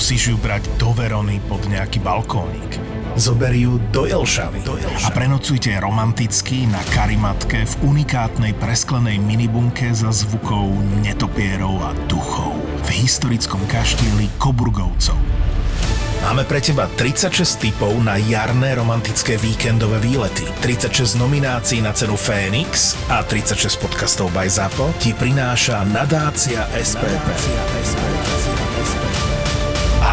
Nemusíš ju brať do Verony pod nejaký balkónik. Zober ju do Jelšavy. Do Jelšavy. A prenocujte romanticky na karimatke v unikátnej presklenej minibunke za zvukou netopierov a duchov v historickom kaštieli Koburgovcov. Máme pre teba 36 typov na jarné romantické víkendové výlety, 36 nominácií na cenu Fénix a 36 podcastov by ZAPO ti prináša nadácia SPP.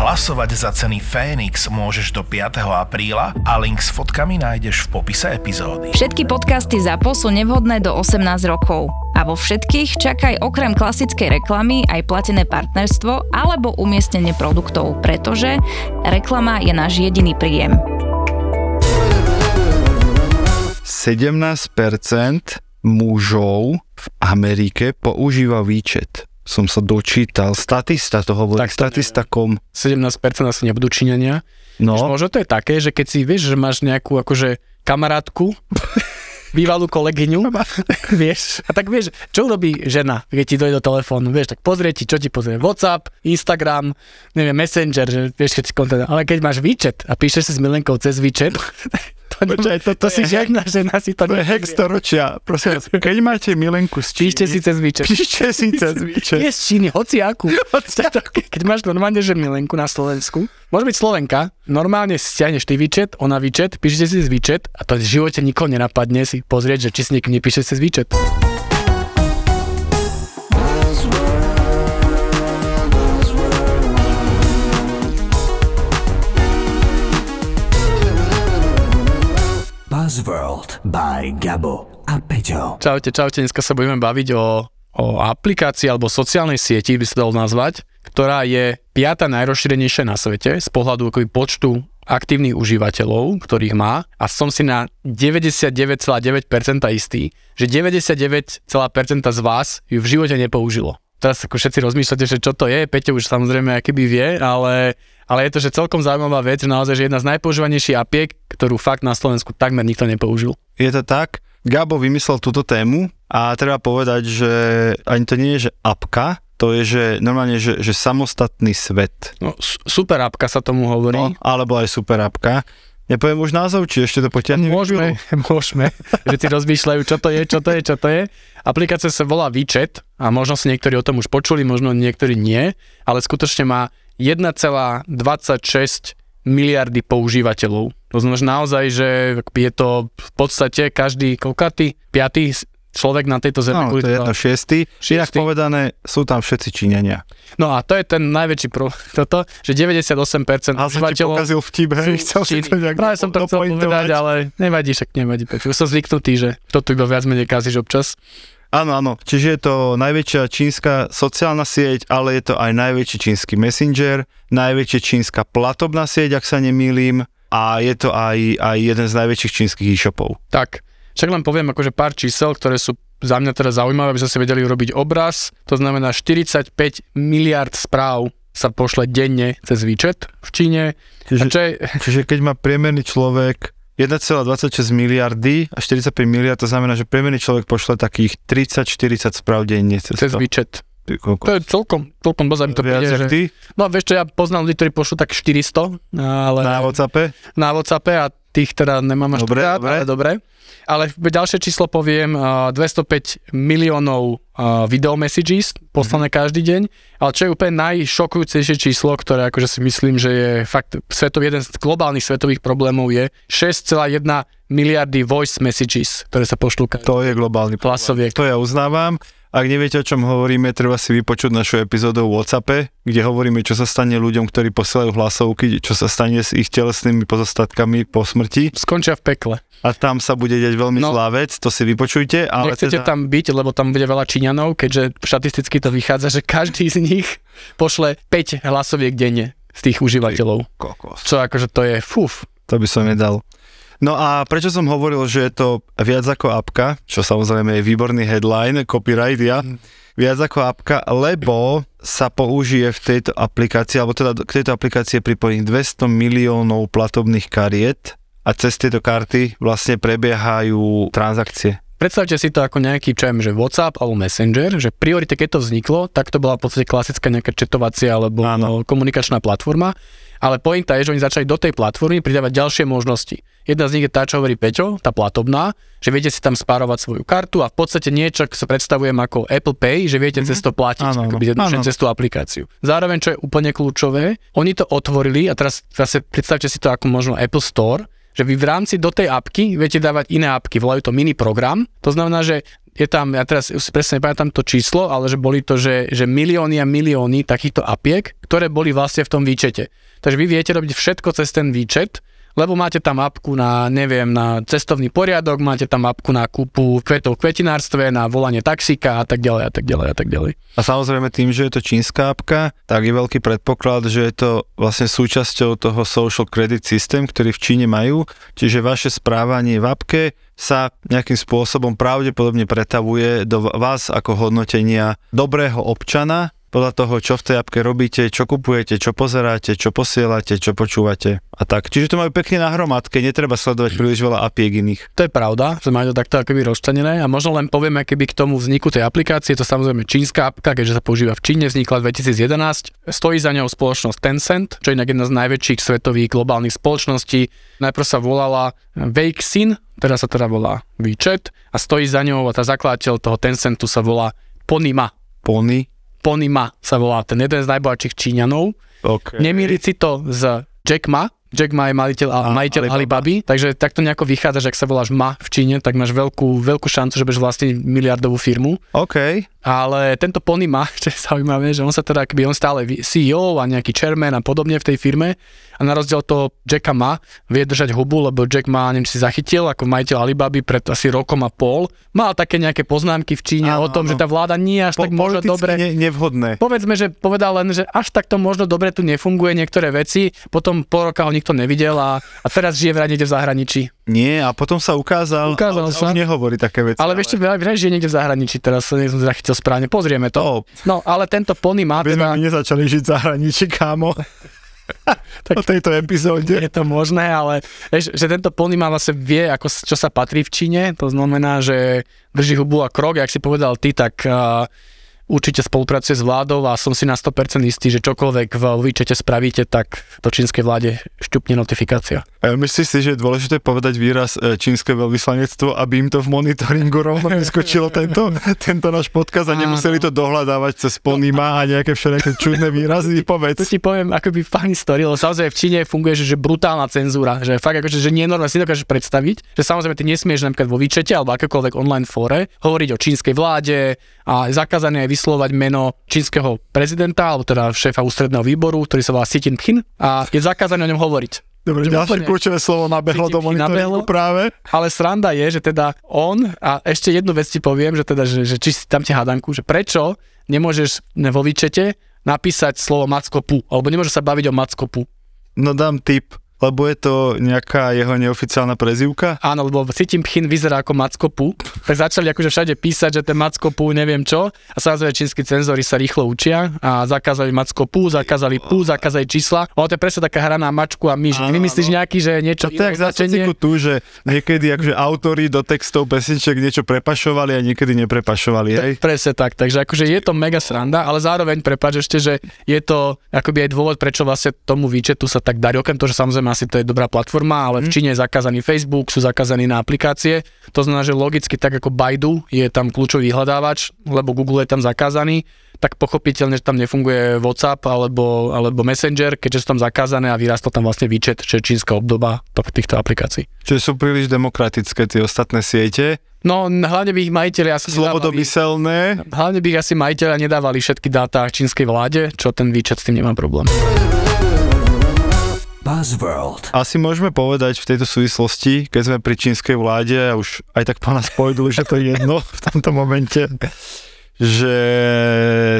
Hlasovať za ceny Fénix môžeš do 5. apríla a link s fotkami nájdeš v popise epizódy. Všetky podcasty ZAPO sú nevhodné do 18 rokov. A vo všetkých čakaj okrem klasickej reklamy aj platené partnerstvo alebo umiestnenie produktov, pretože reklama je náš jediný príjem. 17% mužov v Amerike používa výčet. Som sa dočítal, statista to hovorí, Tak statistakom. 17% asi nebudú Číňania. No, Možno to je také, že keď si vieš, že máš nejakú akože kamarátku, bývalú kolegyňu, vieš, a tak vieš, čo urobí žena, keď ti dojde do telefónu, vieš, tak pozrie ti, čo ti pozrie, WhatsApp, Instagram, neviem, Messenger, že vieš, keď si ale keď máš výčet a píšeš si s Milenkou cez výčet, to, Počkaj, to, toto to si je- žiadna žena si to to je nepozrie. storočia. Prosím vás, keď máte milenku z Číny, Píšte si cez výčet. píšte si cez výčet. Nie z Číny, hoci akú. Keď máš normálne, že milenku na Slovensku, môže byť Slovenka, normálne stiahneš ty výčet, ona výčet, píšete si z výčet a to v živote nikoho nenapadne si pozrieť, že či si niekto nepíše cez výčet. Buzzworld by Gabo a Peťo. Čaute, čaute, dneska sa budeme baviť o, o aplikácii alebo sociálnej sieti, by sa dalo nazvať, ktorá je piata najrozšírenejšia na svete z pohľadu akoby počtu aktívnych užívateľov, ktorých má a som si na 99,9% istý, že 99% z vás ju v živote nepoužilo. Teraz ako všetci rozmýšľate, že čo to je, Peťo už samozrejme akoby vie, ale, ale je to, že celkom zaujímavá vec, naozaj, že jedna z najpoužívanejších apiek, ktorú fakt na Slovensku takmer nikto nepoužil. Je to tak? Gabo vymyslel túto tému a treba povedať, že ani to nie je, že apka, to je, že normálne, že, že samostatný svet. No, super apka sa tomu hovorí. No, alebo aj super apka. Nepoviem už názov, či ešte to potiahne. Môžeme, môžeme, že si rozmýšľajú, čo to je, čo to je, čo to je. Aplikácia sa volá Výčet a možno si niektorí o tom už počuli, možno niektorí nie, ale skutočne má 1,26 miliardy používateľov. To znamená, že naozaj, že je to v podstate každý koľkatý, piatý človek na tejto zemi. No, to je jedno šiestý. Inak povedané, sú tam všetci Číňania. No a to je ten najväčší pro toto, že 98% Ale som ti užívateľov pokazil vtip, hej, chcel si to nejak Práve som to chcel povedať, ale nevadí, však nevadí. Už som zvyknutý, že to tu iba viac menej kazíš občas. Áno, áno. Čiže je to najväčšia čínska sociálna sieť, ale je to aj najväčší čínsky messenger, najväčšia čínska platobná sieť, ak sa nemýlim, a je to aj, aj jeden z najväčších čínskych e-shopov. Tak, však len poviem akože pár čísel, ktoré sú za mňa teda zaujímavé, aby sme si vedeli urobiť obraz. To znamená 45 miliard správ sa pošle denne cez výčet v Číne. Čiže, čo je, čiže keď má priemerný človek 1,26 miliardy a 45 miliard, to znamená, že priemerný človek pošle takých 30-40 správ denne cez, cez kokos. To je celkom, celkom dosť, to Viac príde, že... ty No vieš čo, ja poznám ľudí, ktorí pošlú tak 400, ale... na Whatsappe? na WhatsAppe a tých teda nemám až Dobre, rád, dobre. ale dobre. Ale ďalšie číslo poviem, a 205 miliónov video messages poslané každý deň, ale čo je úplne najšokujúcejšie číslo, ktoré akože si myslím, že je fakt svetový, jeden z globálnych svetových problémov je 6,1 miliardy voice messages, ktoré sa pošlú To je globálny problém. hlasoviek. To ja uznávam. Ak neviete, o čom hovoríme, treba si vypočuť našu epizódu o Whatsappe, kde hovoríme, čo sa stane ľuďom, ktorí posielajú hlasovky, čo sa stane s ich telesnými pozostatkami po smrti. Skončia v pekle. A tam sa bude deť veľmi No. zlá vec, to si vypočujte. Ale Nechcete teda, tam byť, lebo tam bude veľa Číňanov, keďže štatisticky to vychádza, že každý z nich pošle 5 hlasoviek denne z tých užívateľov. Kokos. Čo akože to je fuf. To by som nedal. No a prečo som hovoril, že je to viac ako apka, čo samozrejme je výborný headline, copyright ja, viac ako apka, lebo sa použije v tejto aplikácii, alebo teda k tejto aplikácii je pripojených 200 miliónov platobných kariet a cez tieto karty vlastne prebiehajú transakcie. Predstavte si to ako nejaký, čo viem, že WhatsApp alebo Messenger, že priorite, keď to vzniklo, tak to bola v podstate klasická nejaká četovacia alebo Áno. komunikačná platforma, ale pointa je, že oni začali do tej platformy pridávať ďalšie možnosti. Jedna z nich je tá, čo hovorí Peťo, tá platobná, že viete si tam spárovať svoju kartu a v podstate niečo, čo sa predstavujem ako Apple Pay, že viete cez to platiť, Áno, akoby Áno. cez tú aplikáciu. Zároveň, čo je úplne kľúčové, oni to otvorili a teraz, si predstavte si to ako možno Apple Store, že vy v rámci do tej apky viete dávať iné apky, volajú to mini program. To znamená, že je tam, ja teraz si presne nepamätám to číslo, ale že boli to, že, že milióny a milióny takýchto apiek, ktoré boli vlastne v tom výčete. Takže vy viete robiť všetko cez ten výčet, lebo máte tam apku na, neviem, na cestovný poriadok, máte tam apku na kúpu kvetov v kvetinárstve, na volanie taxíka a tak ďalej a tak ďalej a tak ďalej. A samozrejme tým, že je to čínska apka, tak je veľký predpoklad, že je to vlastne súčasťou toho social credit system, ktorý v Číne majú, čiže vaše správanie v apke sa nejakým spôsobom pravdepodobne pretavuje do vás ako hodnotenia dobrého občana, podľa toho, čo v tej apke robíte, čo kupujete, čo pozeráte, čo posielate, čo počúvate a tak. Čiže to majú pekne na hromadke, netreba sledovať príliš veľa apiek iných. To je pravda, že majú to takto akoby rozčlenené a možno len poviem, keby k tomu vzniku tej aplikácie, to samozrejme čínska apka, keďže sa používa v Číne, vznikla v 2011. Stojí za ňou spoločnosť Tencent, čo je jedna z najväčších svetových globálnych spoločností. Najprv sa volala Weixin, teraz sa teda volá WeChat a stojí za ňou a tá zakladateľ toho Tencentu sa volá Ponima. Pony. Ponima sa volá ten jeden z najbohatších Číňanov. Okay. Nemýliť si to s Jack Ma. Jack Ma je majiteľ, a, A, majiteľ Alibaba. Alibaby, takže takto nejako vychádza, že ak sa voláš Ma v Číne, tak máš veľkú, veľkú šancu, že budeš vlastniť miliardovú firmu. OK. Ale tento Pony Ma, čo je zaujímavé, že on sa teda, akby on stále CEO a nejaký chairman a podobne v tej firme a na rozdiel toho Jacka Ma vie držať hubu, lebo Jack Ma, neviem, si zachytil ako majiteľ Alibaby pred asi rokom a pol, mal také nejaké poznámky v Číne Áno, o tom, áno. že tá vláda nie až tak možno dobre Ne, nevhodné. povedzme, že povedal len, že až takto možno dobre tu nefunguje niektoré veci, potom pol roka ho nikto nevidel a, a teraz žije vraj niekde v zahraničí. Nie, a potom sa ukázal, Ukázal ale sa. už nehovorí také veci. Ale vieš čo, žije niekde v zahraničí, teraz nie som zachytil správne, pozrieme to. To, No, ale tento Pony má by sme teda, my nezačali žiť v zahraničí, kámo. Tak- o tejto epizóde. je to možné, ale vieš, že tento Pony má vlastne vie, ako, čo sa patrí v Číne, to znamená, že drží hubu a krok, jak si povedal ty, tak uh, určite spolupracuje s vládou a som si na 100% istý, že čokoľvek v výčete spravíte, tak do čínskej vláde šťupne notifikácia. A myslíš si, že je dôležité povedať výraz e, čínske veľvyslanectvo, aby im to v monitoringu rovno vyskočilo tento, tento náš podcast a nemuseli to dohľadávať cez Ponima a nejaké všelijaké čudné výrazy, To povedz. ti poviem akoby funny story, lebo samozrejme v Číne funguje, že, že brutálna cenzúra, že fakt akože, že nie je normálne si dokážeš predstaviť, že samozrejme ty nesmieš napríklad vo výčete alebo akékoľvek online fóre hovoriť o čínskej vláde a je zakázané aj vyslovať meno čínskeho prezidenta alebo teda šéfa ústredného výboru, ktorý sa volá Xi Jinping a je zakázané o ňom hovoriť. Dobre, Že ďalšie úplne- kľúčové slovo nabehlo do monitoringu nabehlo. práve. Ale sranda je, že teda on, a ešte jednu vec ti poviem, že teda, že, že či si tam ti hádanku, že prečo nemôžeš ne, vo výčete napísať slovo Mackopu, alebo nemôžeš sa baviť o Mackopu. No dám tip, lebo je to nejaká jeho neoficiálna prezývka. Áno, lebo Xi Jinping vyzerá ako Mackopu, tak začali akože všade písať, že ten Mackopu neviem čo a samozrejme čínsky cenzori sa rýchlo učia a zakázali Mackopu, zakázali pu, zakázali čísla. Ono to je presne taká hra na mačku a myš. Áno, Vymyslíš nejaký, že niečo To je jak za sociku tu, že niekedy akože autori do textov pesniček niečo prepašovali a niekedy neprepašovali, hej? Presne tak, takže akože je to mega sranda, ale zároveň prepáč ešte, že je to akoby aj dôvod, prečo vlastne tomu výčetu sa tak darí, okrem toho, že samozrejme asi to je dobrá platforma, ale v Číne je zakázaný Facebook, sú zakázaní na aplikácie, to znamená, že logicky tak ako Baidu je tam kľúčový vyhľadávač, lebo Google je tam zakázaný, tak pochopiteľne, že tam nefunguje WhatsApp alebo, alebo Messenger, keďže sú tam zakázané a vyrastol tam vlastne výčet, čo je čínska obdoba to- týchto aplikácií. Čiže sú príliš demokratické tie ostatné siete, No, hlavne by ich majiteľi asi nedávali- slobodomyselné. Hlavne by ich asi majiteľa nedávali všetky dáta čínskej vláde, čo ten výčet s tým nemá problém. Buzzworld. Asi môžeme povedať v tejto súvislosti, keď sme pri čínskej vláde a už aj tak po nás povedali, že to je jedno v tomto momente, že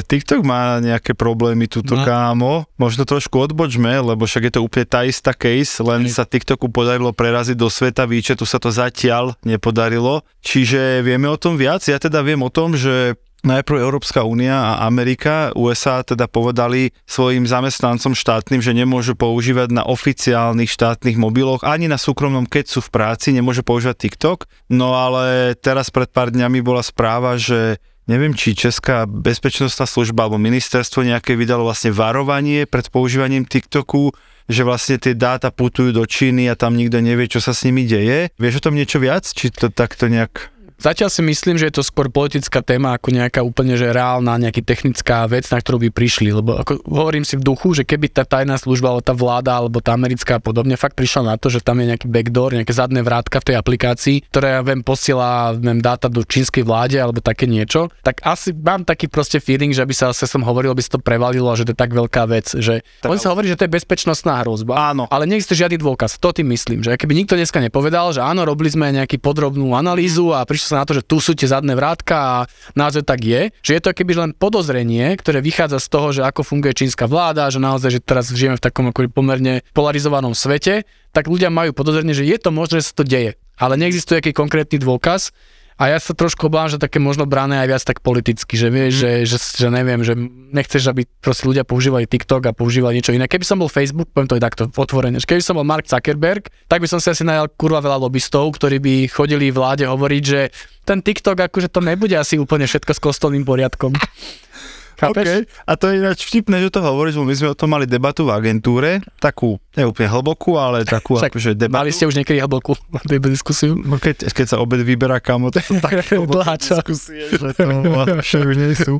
TikTok má nejaké problémy tuto No. kámo. Možno trošku odbočme, lebo však je to úplne tá istá case, len sa TikToku podarilo preraziť do sveta výčetu, sa to zatiaľ nepodarilo. Čiže vieme o tom viac. Ja teda viem o tom, že najprv Európska únia a Amerika, USA teda povedali svojim zamestnancom štátnym, že nemôžu používať na oficiálnych štátnych mobiloch, ani na súkromnom, keď sú v práci, nemôže používať TikTok. No ale teraz pred pár dňami bola správa, že neviem, či Česká bezpečnostná služba alebo ministerstvo nejaké vydalo vlastne varovanie pred používaním TikToku, že vlastne tie dáta putujú do Číny a tam nikto nevie, čo sa s nimi deje. Vieš o tom niečo viac? Či to takto nejak... Zatiaľ si myslím, že je to skôr politická téma ako nejaká úplne že reálna, nejaká technická vec, na ktorú by prišli. Lebo ako hovorím si v duchu, že keby tá tajná služba, alebo tá vláda, alebo tá americká a podobne fakt prišla na to, že tam je nejaký backdoor, nejaké zadné vrátka v tej aplikácii, ktoré ja viem posiela viem, dáta do čínskej vláde alebo také niečo, tak asi mám taký proste feeling, že by sa zase som hovoril, by sa to prevalilo a že to je tak veľká vec, že tak, on sa hovorí, že to je bezpečnostná hrozba. Áno. Ale neexistuje žiadny dôkaz. To tým myslím, že keby nikto dneska nepovedal, že áno, robili sme nejaký podrobnú analýzu a prišli sa na to, že tu sú tie zadné vrátka a naozaj tak je, že je to keby len podozrenie, ktoré vychádza z toho, že ako funguje čínska vláda, že naozaj, že teraz žijeme v takom ako pomerne polarizovanom svete, tak ľudia majú podozrenie, že je to možné, že sa to deje. Ale neexistuje aký konkrétny dôkaz a ja sa trošku obávam, že také možno brané aj viac tak politicky, že vieš, mm. že, že, že, neviem, že nechceš, aby proste ľudia používali TikTok a používali niečo iné. Keby som bol Facebook, poviem to aj takto otvorene, keby som bol Mark Zuckerberg, tak by som si asi najal kurva veľa lobbystov, ktorí by chodili vláde hovoriť, že ten TikTok, akože to nebude asi úplne všetko s kostolným poriadkom. Chápeš? Okay. A to je ináč vtipné, že to hovoríš, my sme o tom mali debatu v agentúre, takú, ne úplne hlbokú, ale takú Však, akože debatu. Mali ste už niekedy hlbokú diskusiu? No keď, keď sa obed vyberá kamo, to sú také diskusie, že to vlastne už nie sú.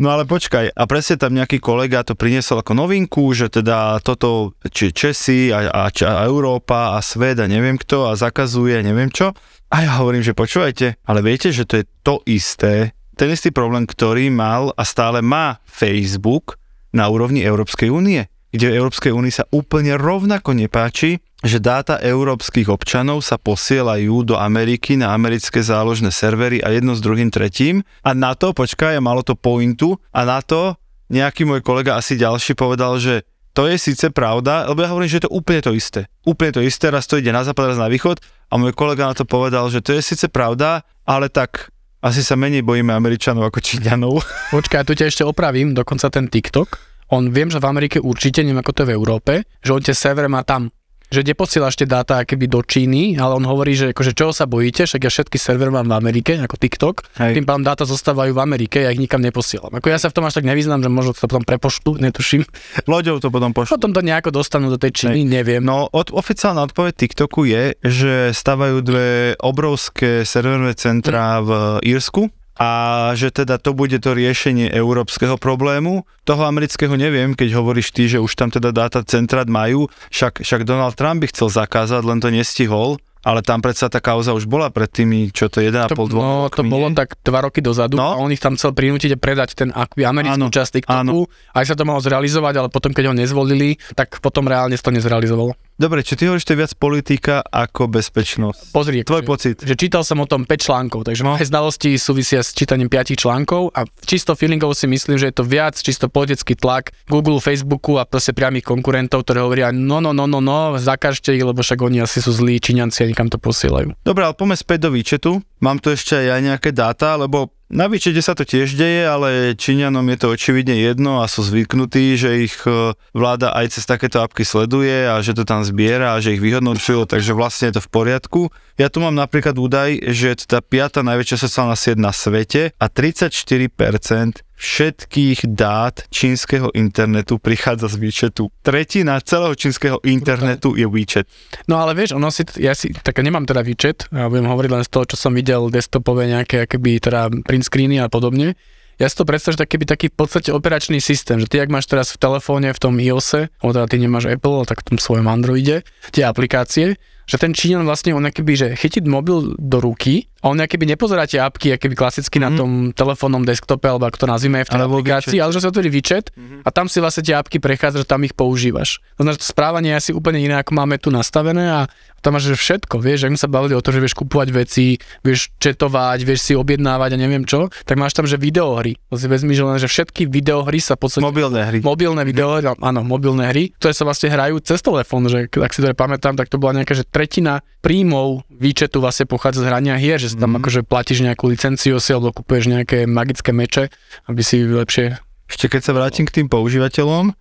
No ale počkaj, a presne tam nejaký kolega to priniesol ako novinku, že teda toto, či Česi a, a, a Európa a svet a neviem kto a zakazuje neviem čo. A ja hovorím, že počúvajte, ale viete, že to je to isté, ten istý problém, ktorý mal a stále má Facebook na úrovni Európskej únie, kde v Európskej únii sa úplne rovnako nepáči, že dáta európskych občanov sa posielajú do Ameriky na americké záložné servery a jedno s druhým tretím a na to, počkaj, malo to pointu a na to nejaký môj kolega, asi ďalší povedal, že to je síce pravda, lebo ja hovorím, že je to úplne to isté. Úplne to isté, raz to ide na západ, raz na východ a môj kolega na to povedal, že to je síce pravda, ale tak asi sa menej bojíme Američanov ako Číňanov. Počkaj, tu ťa ešte opravím, dokonca ten TikTok. On viem, že v Amerike určite, neviem ako to je v Európe, že on tie server má tam že neposieláš tie dáta keby do Číny, ale on hovorí, že akože čoho sa bojíte, však ja všetky server mám v Amerike, ako TikTok, Hej. tým pádom dáta zostávajú v Amerike, ja ich nikam neposielam. Ako ja sa v tom až tak nevyznám, že možno to potom prepoštu, netuším. Loďou to potom pošlu. Potom to nejako dostanú do tej Číny, Hej. neviem. No, od, oficiálna odpoveď TikToku je, že stavajú dve obrovské serverové centrá hm. v Írsku, a že teda to bude to riešenie európskeho problému. Toho amerického neviem, keď hovoríš ty, že už tam teda dáta centrát majú, však, však Donald Trump by chcel zakázať, len to nestihol ale tam predsa tá kauza už bola pred tými, čo to 1,5 2 No, to bolo tak 2 roky dozadu no? a on ich tam chcel prinútiť a predať ten americkú áno, časť TikToku. Áno. Aj sa to malo zrealizovať, ale potom, keď ho nezvolili, tak potom reálne sa to nezrealizovalo. Dobre, či ty hovoríš, to je viac politika ako bezpečnosť? Pozri, tvoj že, pocit. Že čítal som o tom 5 článkov, takže moje znalosti súvisia s čítaním 5 článkov a čisto feelingov si myslím, že je to viac čisto politický tlak Google, Facebooku a proste priamých konkurentov, ktorí hovoria no, no, no, no, no, zakažte ich, lebo však oni asi sú zlí Číňanci a nikam to posielajú. Dobre, ale poďme späť do výčetu. Mám tu ešte aj nejaké dáta, lebo na výčete sa to tiež deje, ale Číňanom je to očividne jedno a sú zvyknutí, že ich e, vláda aj cez takéto apky sleduje a že to tam zbiera a že ich vyhodnocujú, takže vlastne je to v poriadku. Ja tu mám napríklad údaj, že je to tá piata najväčšia sociálna sieť na svete a 34% všetkých dát čínskeho internetu prichádza z výčetu. Tretina celého čínskeho internetu je výčet. No ale vieš, ono si, ja si, tak nemám teda výčet, ja budem hovoriť len z toho, čo som videl desktopové nejaké, keby teda print screeny a podobne. Ja si to predstav, že taký, taký v podstate operačný systém, že ty, ak máš teraz v telefóne, v tom iOS, alebo teda ty nemáš Apple, tak v tom svojom Androide, tie aplikácie, že ten Číňan vlastne on keby, že chytiť mobil do ruky a on keby nepozerá tie apky, keby klasicky mm. na mhm. tom telefónnom desktope, alebo ako to nazvime v tej alebo aplikácii, ale že sa otvorí výčet mm-hmm. a tam si vlastne tie apky prechádza, že tam ich používaš. To znamená, že to správanie je asi úplne iné, ako máme tu nastavené a tam máš že všetko, vieš, ak my sa bavili o to, že vieš kupovať veci, vieš četovať, vieš si objednávať a neviem čo, tak máš tam, že videohry. To si vezmi, že len, že všetky videohry sa podstate... Mobilné hry. Mobilné videohry, áno, mobilné hry, ktoré sa vlastne hrajú cez telefón, že ak si to pamätám, tak to bola nejaká, že tretina príjmov výčetu vlastne pochádza z hrania hier, že si tam akože platíš nejakú licenciu si alebo kupuješ nejaké magické meče, aby si lepšie... Ešte keď sa vrátim k tým používateľom,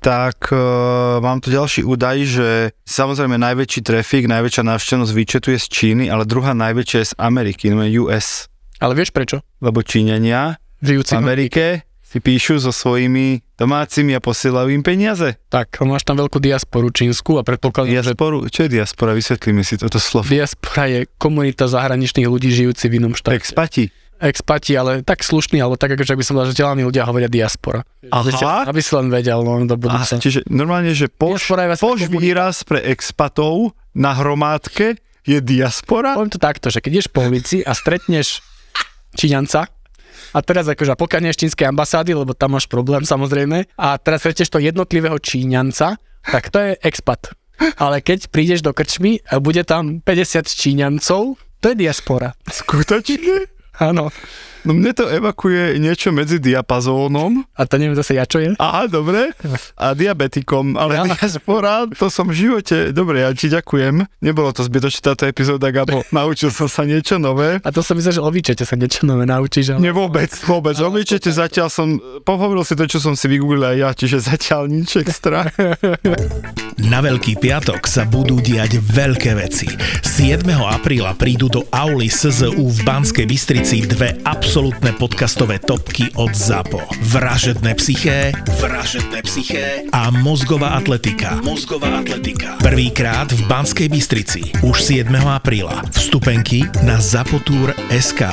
tak uh, mám tu ďalší údaj, že samozrejme najväčší trafik, najväčšia návštevnosť výčetu je z Číny, ale druhá najväčšia je z Ameriky, no je US. Ale vieš prečo? Lebo Číňania v Amerike si píšu so svojimi domácimi a posielajú im peniaze. Tak, máš tam veľkú diasporu čínsku a predpokladám, že Diasporu, čo je diaspora? Vysvetlíme si toto slovo. diaspora je komunita zahraničných ľudí žijúci v inom štáte. Expati. Expati, ale tak slušný, alebo tak akože ak by som povedal, že vzdelaní ľudia hovoria diaspora. Aha. Aby si len vedel, no do budúca. čiže normálne, že poš, vlastne poš výraz pre expatov na hromádke je diaspora? Poviem to takto, že keď ideš po ulici a stretneš Číňanca, a teraz akože, pokiaľ nie z čínskej ambasády, lebo tam máš problém samozrejme, a teraz stretneš to jednotlivého Číňanca, tak to je expat. Ale keď prídeš do krčmy a bude tam 50 Číňancov, to je diaspora. Skutočne? Áno. No mne to evakuje niečo medzi diapazónom A to neviem zase ja, čo je. Aha, dobre. A diabetikom, ale Ja. diaspora, to som v živote, dobre, ja ti ďakujem. Nebolo to zbytočné táto epizóda, Gabo. Naučil som sa niečo nové. A to som myslel, že o výčete sa niečo nové naučíš. Ale... Nie, vôbec, vôbec. O výčete zatiaľ som, pohovoril si to, čo som si vygooglil aj ja, čiže zatiaľ nič extra. Na Veľký piatok sa budú diať veľké veci. 7. apríla prídu do auly SZU v Banskej Bystrici dve absolútne podcastové topky od ZAPO. Vražedné psyché, vražedné psyché a mozgová atletika. Mozgová atletika. Prvýkrát v Banskej Bystrici. Už 7. apríla. Vstupenky na zapotur.sk.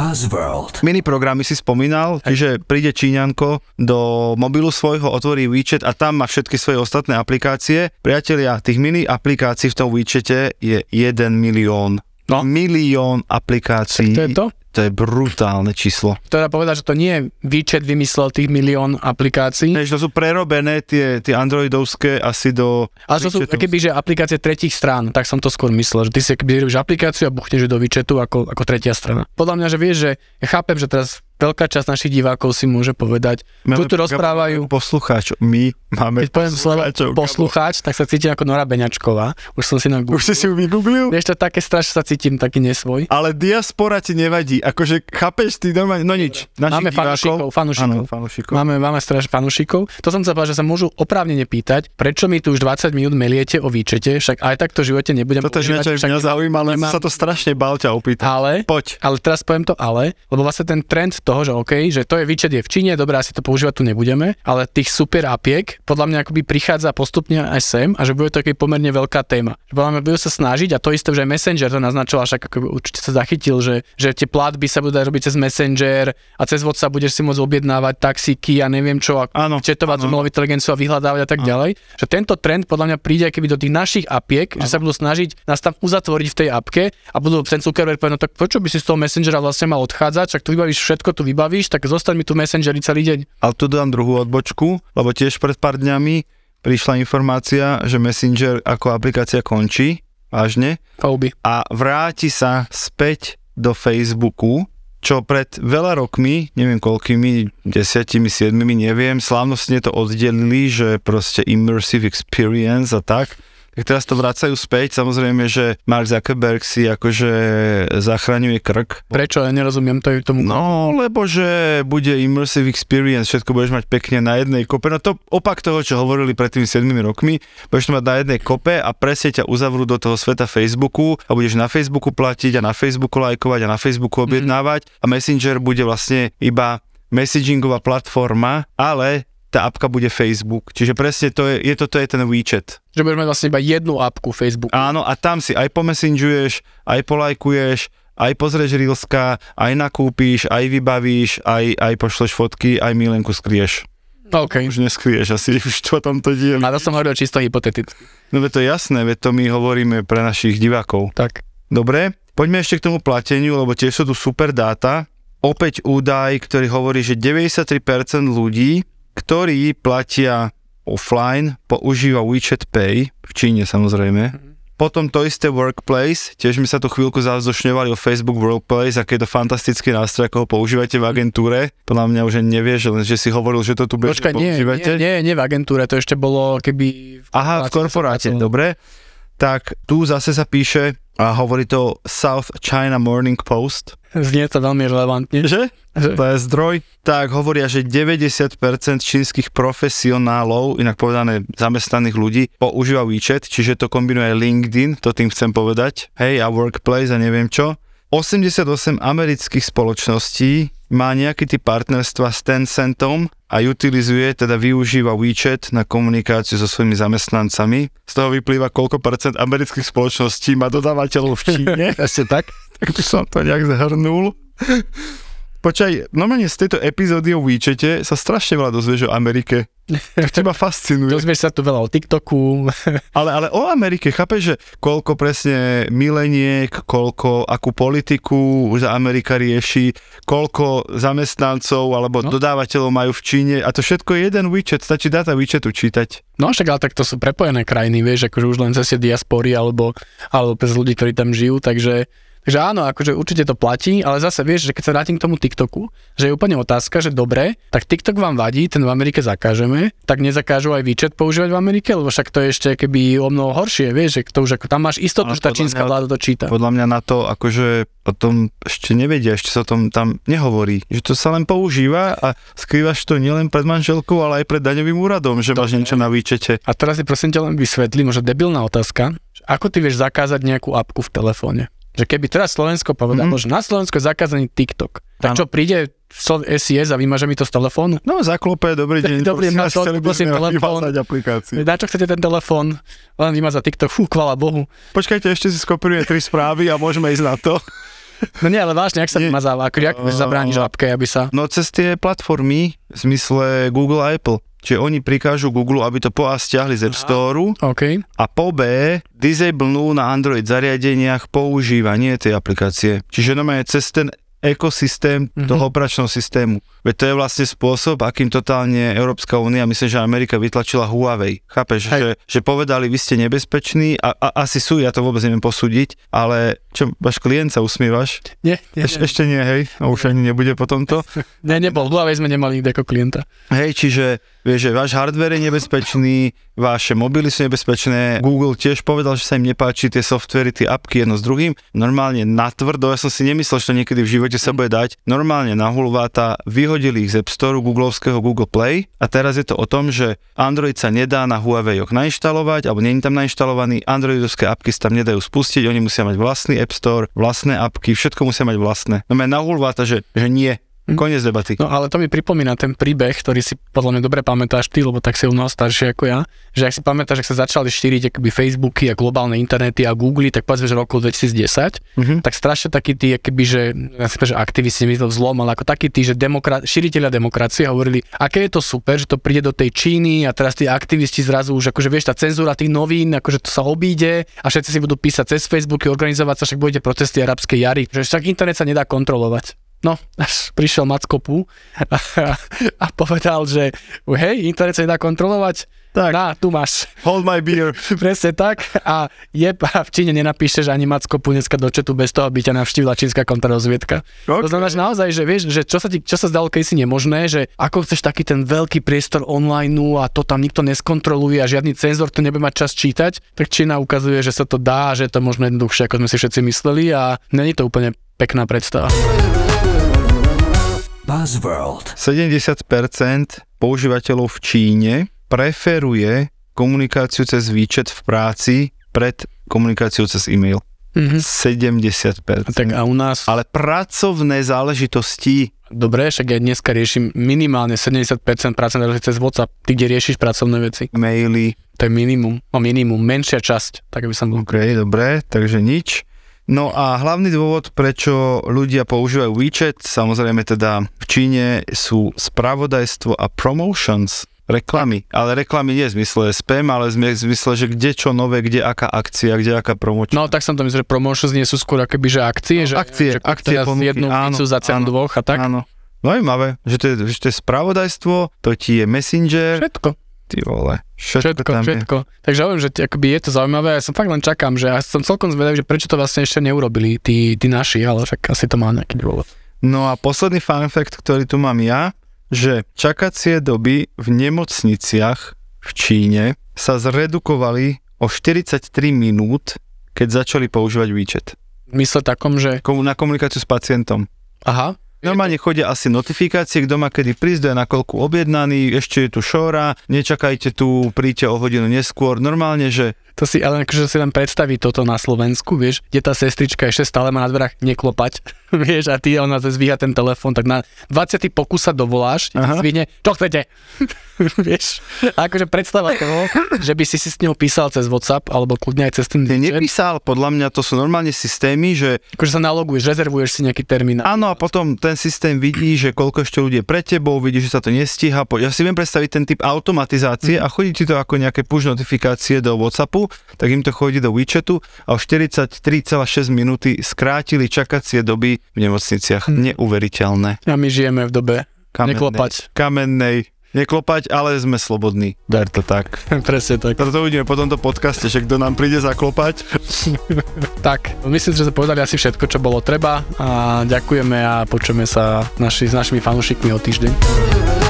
Buzzworld. Mini programy si spomínal, čiže príde Číňanko do mobilu svojho, otvorí WeChat a tam má všetky svoje ostatné aplikácie. Priatelia, tých mini aplikácií v tom WeChate je 1 milión. No. Milión aplikácií. To je to? To je brutálne číslo. Teda povedať, že to nie je výčet vymyslel tých milión aplikácií, Než to sú prerobené tie, tie androidovské asi do... ale to sú keby, že aplikácie tretích strán, tak som to skôr myslel, že ty si keby robíš aplikáciu a buchneš do výčetu ako, ako tretia strana. Podľa mňa, že vieš, že ja chápem, že teraz veľká časť našich divákov si môže povedať, Máme tu rozprávajú, Poslucháč, my máme keď poviem slovo poslucháč, tak sa cítim ako Nora Beňačková. Už som si na Už si si ju vygooglil? Vieš, to také strašne sa cítim taký nesvoj. Ale diaspora ti nevadí, akože chápeš ty normálne, no nič. Našich Máme fanúšikov, fanúšikov. Áno. Máme, máme strašne fanúšikov. To som chcel povedať, že sa môžu oprávnene pýtať, prečo mi tu už 20 minút meliete o výčete, však aj tak to v živote nebudem Toto je niečo, čo však mňa zaujíma, ale nemám- sa to strašne bál ťa opýtať. Ale, Poď. ale teraz poviem to ale, lebo vlastne ten trend toho, že OK, že to je výčet je v Číne, dobré, asi to používať tu nebudeme, ale tých super apiek podľa mňa akoby prichádza postupne aj sem a že bude to pomerne veľká téma. Že podľa mňa budú sa snažiť a to isté, že aj Messenger to naznačoval, však ako určite sa zachytil, že, že tie platby sa budú robiť cez Messenger a cez WhatsApp budeš si môcť objednávať taxíky a neviem čo a Áno, četovať s áno. umelou inteligenciou a vyhľadávať a tak ďalej. Že tento trend podľa mňa príde keby do tých našich apiek, že sa budú snažiť nás tam uzatvoriť v tej apke a budú ten Zuckerberg povedať, no tak prečo by si z toho Messengera vlastne mal odchádzať, však tu vybavíš všetko, tu vybavíš, tak zostaň mi tu Messengeri celý deň. Ale tu dám druhú odbočku, lebo tiež pred pár dňami prišla informácia, že Messenger ako aplikácia končí, vážne, Pauby. a vráti sa späť do Facebooku, čo pred veľa rokmi, neviem koľkými, desiatimi, siedmimi, neviem, slávnostne to oddelili, že proste immersive experience a tak. Tak teraz to vracajú späť, samozrejme, že Mark Zuckerberg si akože zachraňuje krk. Prečo? Ja nerozumiem to, tomu. No, lebo že bude immersive experience, všetko budeš mať pekne na jednej kope. No to opak toho, čo hovorili pred tými 7 rokmi, budeš to mať na jednej kope a presne ťa uzavrú do toho sveta Facebooku a budeš na Facebooku platiť a na Facebooku lajkovať a na Facebooku objednávať a Messenger bude vlastne iba messagingová platforma, ale tá apka bude Facebook. Čiže presne to je, je to, to je ten WeChat. Že budeš mať vlastne iba jednu apku Facebook. Áno, a tam si aj pomessengeruješ, aj polajkuješ, aj pozrieš Reelska, aj nakúpíš, aj vybavíš, aj, aj pošleš fotky, aj milenku skrieš. OK. Už neskrieš asi, už to diel. A to som hovoril čisto hypoteticky. No veď to je jasné, veď to my hovoríme pre našich divákov. Tak. Dobre, poďme ešte k tomu plateniu, lebo tiež sú tu super dáta. Opäť údaj, ktorý hovorí, že 93% ľudí, ktorí platia offline, používa WeChat Pay, v Číne samozrejme, Potom to isté Workplace, tiež mi sa tu chvíľku zavzdušňovali o Facebook Workplace, aký je to fantastický nástroj, ako ho používate v agentúre. Podľa mňa už nevieš, len že si hovoril, že to tu bežne Počkaj, používate. nie, nie, nie v agentúre, to ešte bolo keby... v Aha, v korporáte, dobre. Tak tu zase sa píše a hovorí to South China Morning Post. Znie to veľmi relevantne. Že? Že- To je zdroj. Tak hovoria, že 90% čínskych profesionálov, inak povedané zamestnaných ľudí, používa WeChat, čiže to kombinuje LinkedIn, to tým chcem povedať, hej, a Workplace a neviem čo. 88 amerických spoločností má nejaký typ partnerstva s Tencentom a utilizuje, teda využíva WeChat na komunikáciu so svojimi zamestnancami. Z toho vyplýva, koľko percent amerických spoločností má dodávateľov v Číne. Asi tak? Tak by som to nejak zhrnul. Počkaj, normálne z tejto epizódy o WeChate sa strašne veľa dozvieš o Amerike. To teba fascinuje. Dozvieš sa tu veľa o TikToku. Ale, ale o Amerike, chápeš, že koľko presne mileniek, koľko, akú politiku už Amerika rieši, koľko zamestnancov alebo No. dodávateľov majú v Číne a to všetko je jeden WeChat, stačí dáta WeChatu čítať. No však ale tak to sú prepojené krajiny, vieš, akože už len tie diaspory alebo, alebo cez ľudí, ktorí tam žijú, takže Takže áno, akože určite to platí, ale zase vieš, že keď sa vrátim k tomu TikToku, že je úplne otázka, že dobre, tak TikTok vám vadí, ten v Amerike zakážeme, tak nezakážu aj WeChat používať v Amerike, lebo však to je ešte keby o mnoho horšie, vieš, že to už ako tam máš istotu, že tá čínska mňa- vláda to číta. Podľa mňa na to, akože o tom ešte nevedia, ešte sa o tom tam nehovorí. Že to sa len používa a skrývaš to nielen pred manželkou, ale aj pred daňovým úradom, že máš niečo na WeChate. A teraz si prosím ťa len vysvetlím, možno debilná otázka, ako ty vieš zakázať nejakú apku v telefóne? Že keby teraz Slovensko povedalo, Mhm. že na Slovensku je zakázaný TikTok, tak Áno. čo príde SIS a vymaže mi to z telefónu? No, zaklope, dobrý deň. Dobrý deň, chceli by sme telefón. aplikáciu. Na čo chcete ten telefón? Len vymazať TikTok, fú, chvala Bohu. Počkajte, ešte si skopírujem tri správy a môžeme ísť na to. No nie, ale vážne, ak sa vymazáva, ako jak Uh, zabrániš apke, aby sa... No cez tie platformy v zmysle Google a Apple. Čiže oni prikážu Google, aby to po A stiahli z App. Store OK. a po B disablenú na Android zariadeniach používanie tej aplikácie. Čiže normálne cez ten ekosystém Mhm. toho operačného systému. Veď to je vlastne spôsob, akým totálne Európska únia, myslím, že Amerika vytlačila Huawei. Chápeš, Hej. že, že povedali, vy ste nebezpeční a, a asi sú, ja to vôbec neviem posúdiť, ale čo, váš klient sa usmievaš? Nie, nie, Eš, nie, ešte nie, hej, a už ani nebude po tomto. nie, nebol. V Huawei sme nemali nikde ako klienta. Hej, čiže vieš, že váš hardware je nebezpečný, vaše mobily sú nebezpečné, Google tiež povedal, že sa im nepáči tie softvery, tie apky jedno s druhým. Normálne natvrdo, ja som si nemyslel, že to niekedy v živote sa bude dať, normálne na hulváta vyhodili ich z App Store Googleovského Google Play a teraz je to o tom, že Android sa nedá na Huawei nainštalovať, alebo je tam nainštalovaný, Androidovské apky sa tam nedajú spustiť, oni musia mať vlastný App Store, vlastné apky, všetko musia mať vlastné. No na hulváta, že, že nie. Koniec debaty. No ale to mi pripomína ten príbeh, ktorý si podľa mňa dobre pamätáš ty, lebo tak si o mnoho starší ako ja, že ak si pamätáš, že sa začali šíriť akoby Facebooky a globálne internety a Google, tak povedzme, že roku 2010, Mhm. tak strašne takí tí, akoby, že, ja si že aktivisti, nemyslím to vzlom, ale ako takí tí, že demokra- šíriteľia demokracie hovorili, aké je to super, že to príde do tej Číny a teraz tí aktivisti zrazu už, akože vieš, tá cenzúra tých novín, akože to sa obíde a všetci si budú písať cez Facebooky, organizovať sa, však budete protesty arabskej jary, že však internet sa nedá kontrolovať. No, až prišiel Mackopu a, a povedal, že hej, internet sa nedá kontrolovať, Tak. na, tu máš. Hold my beer. Presne tak. A je a v Číne nenapíšeš ani Mackopu dneska do četu bez toho, aby ťa navštívila čínska kontrarozviedka. To znamená, že naozaj, že vieš, že čo sa, ti, čo sa zdalo kedysi nemožné, že ako chceš taký ten veľký priestor online a to tam nikto neskontroluje a žiadny cenzor to nebude mať čas čítať, tak Čína ukazuje, že sa to dá, že je to možno jednoduchšie, ako sme si všetci mysleli a není to úplne pekná predstava. Buzzworld. 70% používateľov v Číne preferuje komunikáciu cez výčet v práci pred komunikáciou cez e-mail. Mhm. 70%. Tak a u nás, Ale pracovné záležitosti, dobre, však ja dneska riešim minimálne 70% práce na cez WhatsApp, ty kde riešiš pracovné veci. maily, To je minimum, no minimum, menšia časť, tak aby som bol. OK, dobre, takže nič. No a hlavný dôvod, prečo ľudia používajú WeChat, samozrejme teda v Číne sú spravodajstvo a promotions, reklamy. Ale reklamy nie v zmysle spam, ale v zmysle, že kde čo nové, kde aká akcia, kde aká promočná. No tak som to myslel, že promotions nie sú skôr akoby, že akcie, že, akcie, že akcie, ponuky, jednu áno, pizzu za cenu áno, dvoch a tak. Áno. Zaujímavé, že to, je, že to je spravodajstvo, to ti je messenger, Všetko. Ty vole, všetko, Všetko, tam všetko. Takže hovorím, že akoby je to zaujímavé, ja som fakt len čakám, že ja som celkom zvedavý, že prečo to vlastne ešte neurobili tí, tí naši, ale však asi to má nejaký dôvod. je. No a posledný fun fact, ktorý tu mám ja, že čakacie doby v nemocniciach v Číne sa zredukovali o 43 minút, keď začali používať výčet. Mysle takom, že Na komunikáciu s pacientom. aha, Normálne chodia asi notifikácie, kto má kedy prísť, na koľku objednaný, ešte je tu šóra, nečakajte tu, príďte o hodinu neskôr. Normálne, že to si, ale akože si len predstaví toto na Slovensku, vieš, kde tá sestrička ešte stále má na dverách neklopať, vieš, a ty ona zvíha ten telefón, tak na 20. pokus sa dovoláš, zvihne, čo chcete, vieš, a akože predstava toho, že by si si s ňou písal cez WhatsApp, alebo kľudne aj cez ten ne, nepísal, podľa mňa to sú normálne systémy, že akože sa naloguješ, rezervuješ si nejaký termín. áno a potom ten systém vidí, že koľko ešte ľudí je pre tebou, vidí, že sa to nestíha. Ja si viem predstaviť ten typ automatizácie a chodí ti to ako nejaké push notifikácie do Whatsappu, tak im to chodí do WeChatu a o 43,6 minúty skrátili čakacie doby v nemocniciach. Neuveriteľné. A my žijeme v dobe Kamennej, Neklopať. Kamennej. Neklopať, ale sme slobodní. Dar to tak. Presne tak. Toto uvidíme po tomto podcaste, že kto nám príde zaklopať. Tak, myslím, že sme povedali asi všetko, čo bolo treba a ďakujeme a počujeme sa naši, s našimi fanúšikmi o týždeň.